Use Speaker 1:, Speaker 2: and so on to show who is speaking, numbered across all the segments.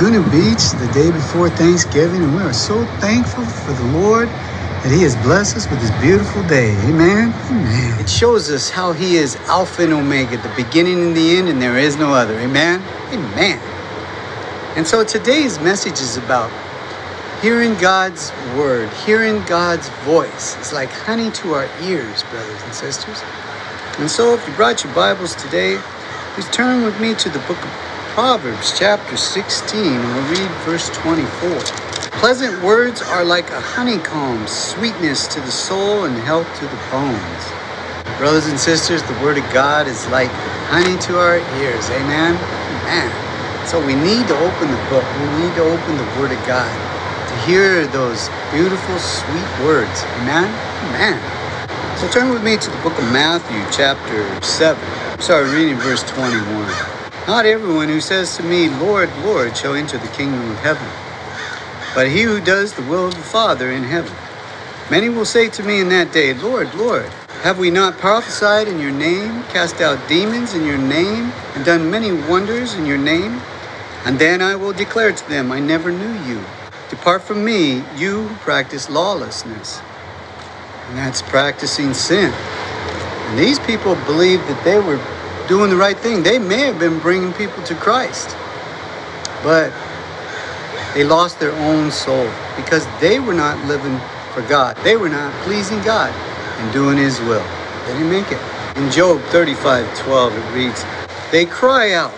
Speaker 1: Laguna Beach the day before Thanksgiving, and we are so thankful for the Lord that He has blessed us with this beautiful day. Amen. Amen. It shows us how He is Alpha and Omega, the beginning and the end, and there is no other. Amen. Amen. And so today's message is about hearing God's word, hearing God's voice. It's like honey to our ears, brothers and sisters. And so if you brought your Bibles today, please turn with me to the book of Proverbs, chapter 16, and we'll read verse 24. Pleasant words are like a honeycomb, sweetness to the soul and health to the bones. Brothers and sisters, the Word of God is like honey to our ears. Amen? Amen. So we need to open the book. We need to open the Word of God to hear those beautiful, sweet words. Amen? Amen. So turn with me to the book of Matthew, chapter 7. Sorry, reading verse 21. Not everyone who says to me, Lord, Lord, shall enter the kingdom of heaven, but he who does the will of the Father in heaven. Many will say to me in that day, Lord, Lord, have we not prophesied in your name, cast out demons in your name, and done many wonders in your name? And then I will declare to them, I never knew you. Depart from me, you who practice lawlessness. And that's practicing sin. And these people believed that they were doing the right thing. They may have been bringing people to Christ, but they lost their own soul because they were not living for God. They were not pleasing God and doing His will. They didn't make it. In Job 35 12, it reads, They cry out,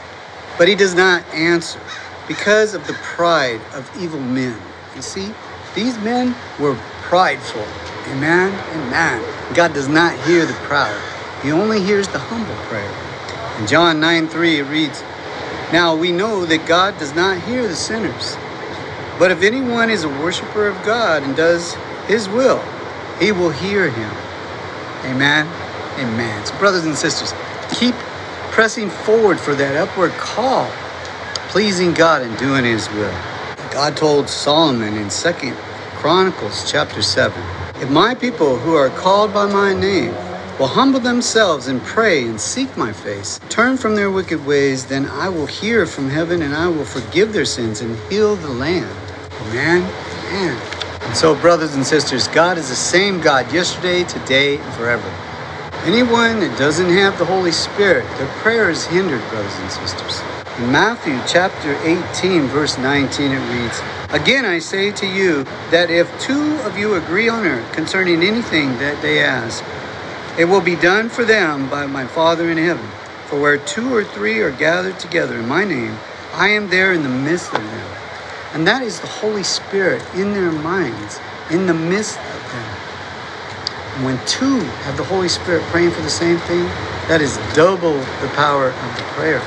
Speaker 1: but he does not answer because of the pride of evil men. You see, these men were prideful. Amen. Amen. God does not hear the proud. He only hears the humble prayer. John 9 3, it reads, Now we know that God does not hear the sinners. But if anyone is a worshiper of God and does his will, he will hear him. Amen. Amen. So, brothers and sisters, keep pressing forward for that upward call, pleasing God and doing His will. God told Solomon in Second Chronicles chapter 7 If my people who are called by my name will humble themselves and pray and seek my face, turn from their wicked ways, then I will hear from heaven and I will forgive their sins and heal the land. Amen. Amen. And so, brothers and sisters, God is the same God yesterday, today, and forever. Anyone that doesn't have the Holy Spirit, their prayer is hindered, brothers and sisters. In Matthew chapter 18, verse 19, it reads, Again I say to you that if two of you agree on earth concerning anything that they ask, it will be done for them by my Father in heaven. For where two or three are gathered together in my name, I am there in the midst of them. And that is the Holy Spirit in their minds, in the midst of them. And When two have the Holy Spirit praying for the same thing, that is double the power of the prayer.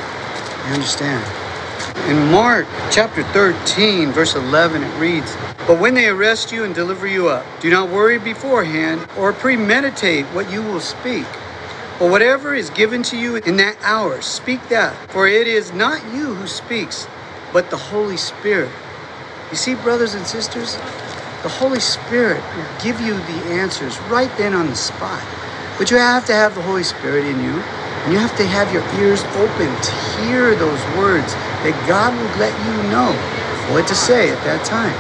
Speaker 1: You understand? In Mark chapter 13, verse 11, it reads, But when they arrest you and deliver you up, do not worry beforehand or premeditate what you will speak. But whatever is given to you in that hour, speak that. For it is not you who speaks, but the Holy Spirit. You see, brothers and sisters, the Holy Spirit will give you the answers right then on the spot. But you have to have the Holy Spirit in you, and you have to have your ears open to hear those words that God will let you know what to say at that time.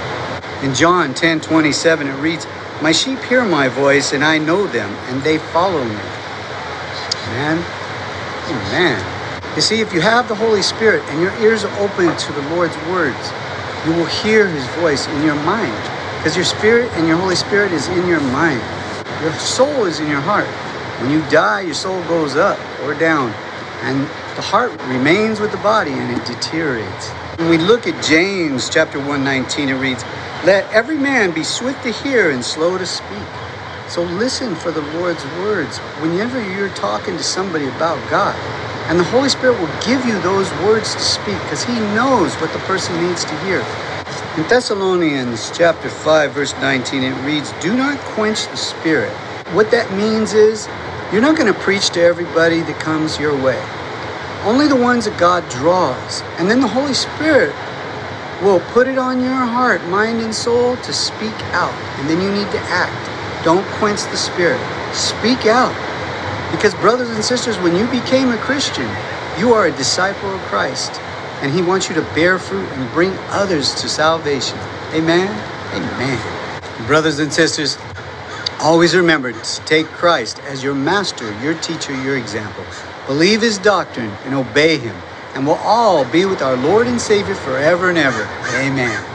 Speaker 1: In John 10 27, it reads, My sheep hear my voice, and I know them, and they follow me. Amen. Amen. You see, if you have the Holy Spirit and your ears are open to the Lord's words, you will hear his voice in your mind. Because your spirit and your Holy Spirit is in your mind. Your soul is in your heart. When you die, your soul goes up or down. And the heart remains with the body and it deteriorates. When we look at James chapter 119, it reads, Let every man be swift to hear and slow to speak. So listen for the Lord's words whenever you're talking to somebody about God. And the Holy Spirit will give you those words to speak because He knows what the person needs to hear. In Thessalonians chapter 5 verse 19 it reads, "Do not quench the spirit." What that means is you're not going to preach to everybody that comes your way. Only the ones that God draws. And then the Holy Spirit will put it on your heart, mind and soul to speak out. And then you need to act. Don't quench the spirit. Speak out. Because brothers and sisters, when you became a Christian, you are a disciple of Christ. and He wants you to bear fruit and bring others to salvation. Amen. Amen. Brothers and sisters, always remember to take Christ as your master, your teacher, your example. Believe His doctrine and obey Him, and we'll all be with our Lord and Savior forever and ever. Amen.